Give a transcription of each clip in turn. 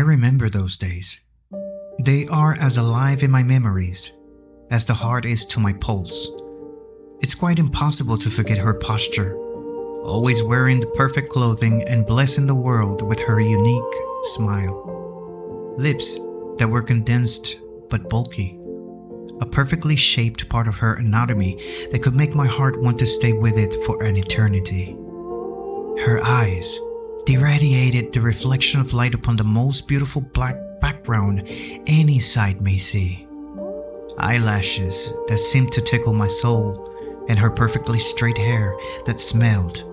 I remember those days. They are as alive in my memories as the heart is to my pulse. It's quite impossible to forget her posture, always wearing the perfect clothing and blessing the world with her unique smile. Lips that were condensed but bulky. A perfectly shaped part of her anatomy that could make my heart want to stay with it for an eternity. Her eyes, they radiated the reflection of light upon the most beautiful black background any sight may see. Eyelashes that seemed to tickle my soul, and her perfectly straight hair that smelled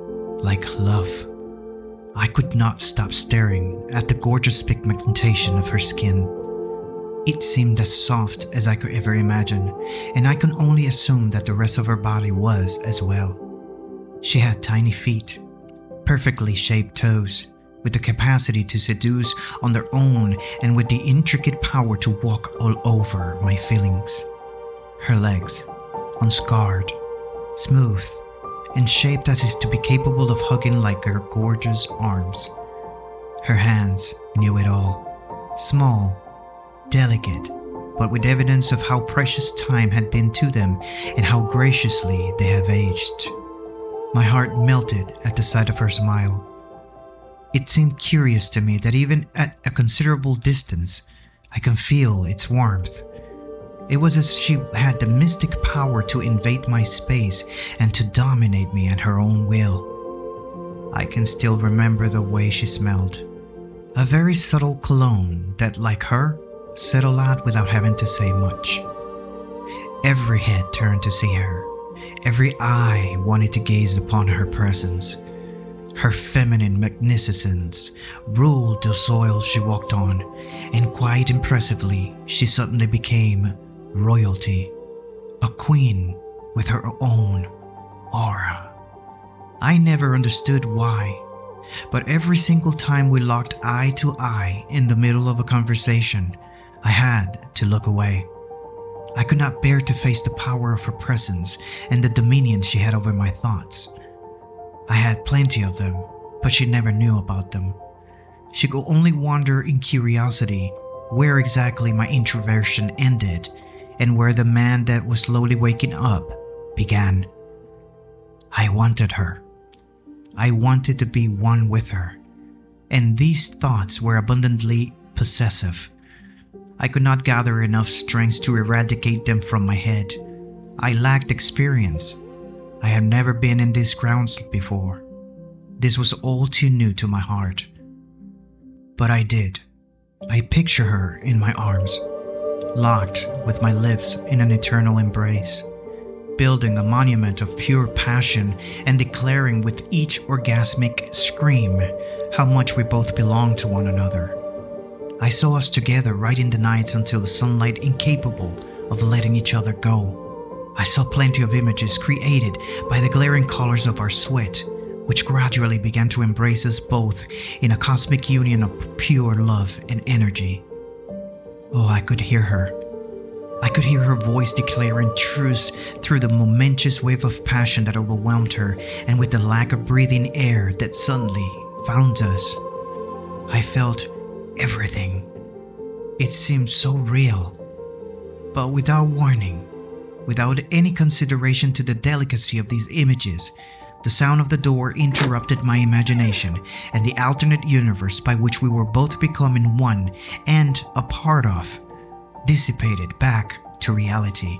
like love. I could not stop staring at the gorgeous pigmentation of her skin. It seemed as soft as I could ever imagine, and I could only assume that the rest of her body was as well. She had tiny feet, perfectly shaped toes, with the capacity to seduce on their own and with the intricate power to walk all over my feelings. Her legs, unscarred, smooth, and shaped as is to be capable of hugging like her gorgeous arms. Her hands knew it all. Small, delicate, but with evidence of how precious time had been to them and how graciously they have aged. My heart melted at the sight of her smile. It seemed curious to me that even at a considerable distance, I can feel its warmth. It was as she had the mystic power to invade my space and to dominate me at her own will. I can still remember the way she smelled. A very subtle cologne that, like her, said a lot without having to say much. Every head turned to see her. Every eye wanted to gaze upon her presence. Her feminine magnificence ruled the soil she walked on, and quite impressively, she suddenly became royalty, a queen with her own aura. I never understood why, but every single time we locked eye to eye in the middle of a conversation, I had to look away. I could not bear to face the power of her presence and the dominion she had over my thoughts. I had plenty of them, but she never knew about them. She could only wonder in curiosity where exactly my introversion ended and where the man that was slowly waking up began. I wanted her. I wanted to be one with her. And these thoughts were abundantly possessive. I could not gather enough strength to eradicate them from my head. I lacked experience. I had never been in these grounds before. This was all too new to my heart. But I did. I picture her in my arms, locked with my lips in an eternal embrace, building a monument of pure passion and declaring with each orgasmic scream how much we both belong to one another. I saw us together right in the nights until the sunlight incapable of letting each other go. I saw plenty of images created by the glaring colors of our sweat, which gradually began to embrace us both in a cosmic union of pure love and energy. Oh, I could hear her. I could hear her voice declaring truths through the momentous wave of passion that overwhelmed her and with the lack of breathing air that suddenly found us. I felt everything. It seemed so real. But without warning, without any consideration to the delicacy of these images, the sound of the door interrupted my imagination, and the alternate universe by which we were both becoming one and a part of dissipated back to reality.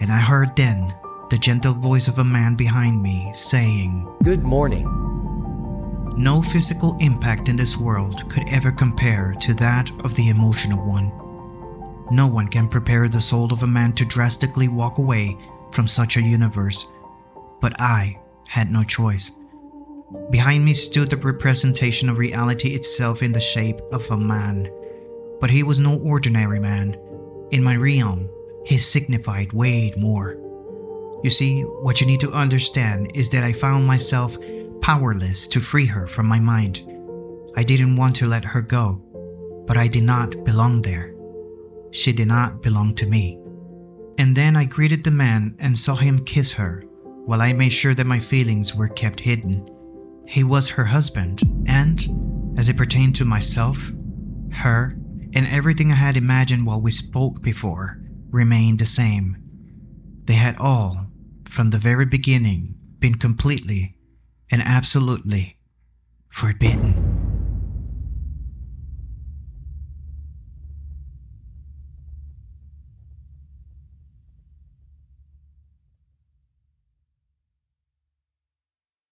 And I heard then the gentle voice of a man behind me saying, Good morning. No physical impact in this world could ever compare to that of the emotional one. No one can prepare the soul of a man to drastically walk away from such a universe, but I had no choice. Behind me stood the representation of reality itself in the shape of a man. But he was no ordinary man. In my realm, he signified way more. You see, what you need to understand is that I found myself powerless to free her from my mind. I didn't want to let her go, but I did not belong there. She did not belong to me. And then I greeted the man and saw him kiss her, while I made sure that my feelings were kept hidden. He was her husband, and, as it pertained to myself, Her and everything I had imagined while we spoke before remained the same. They had all, from the very beginning, been completely and absolutely forbidden.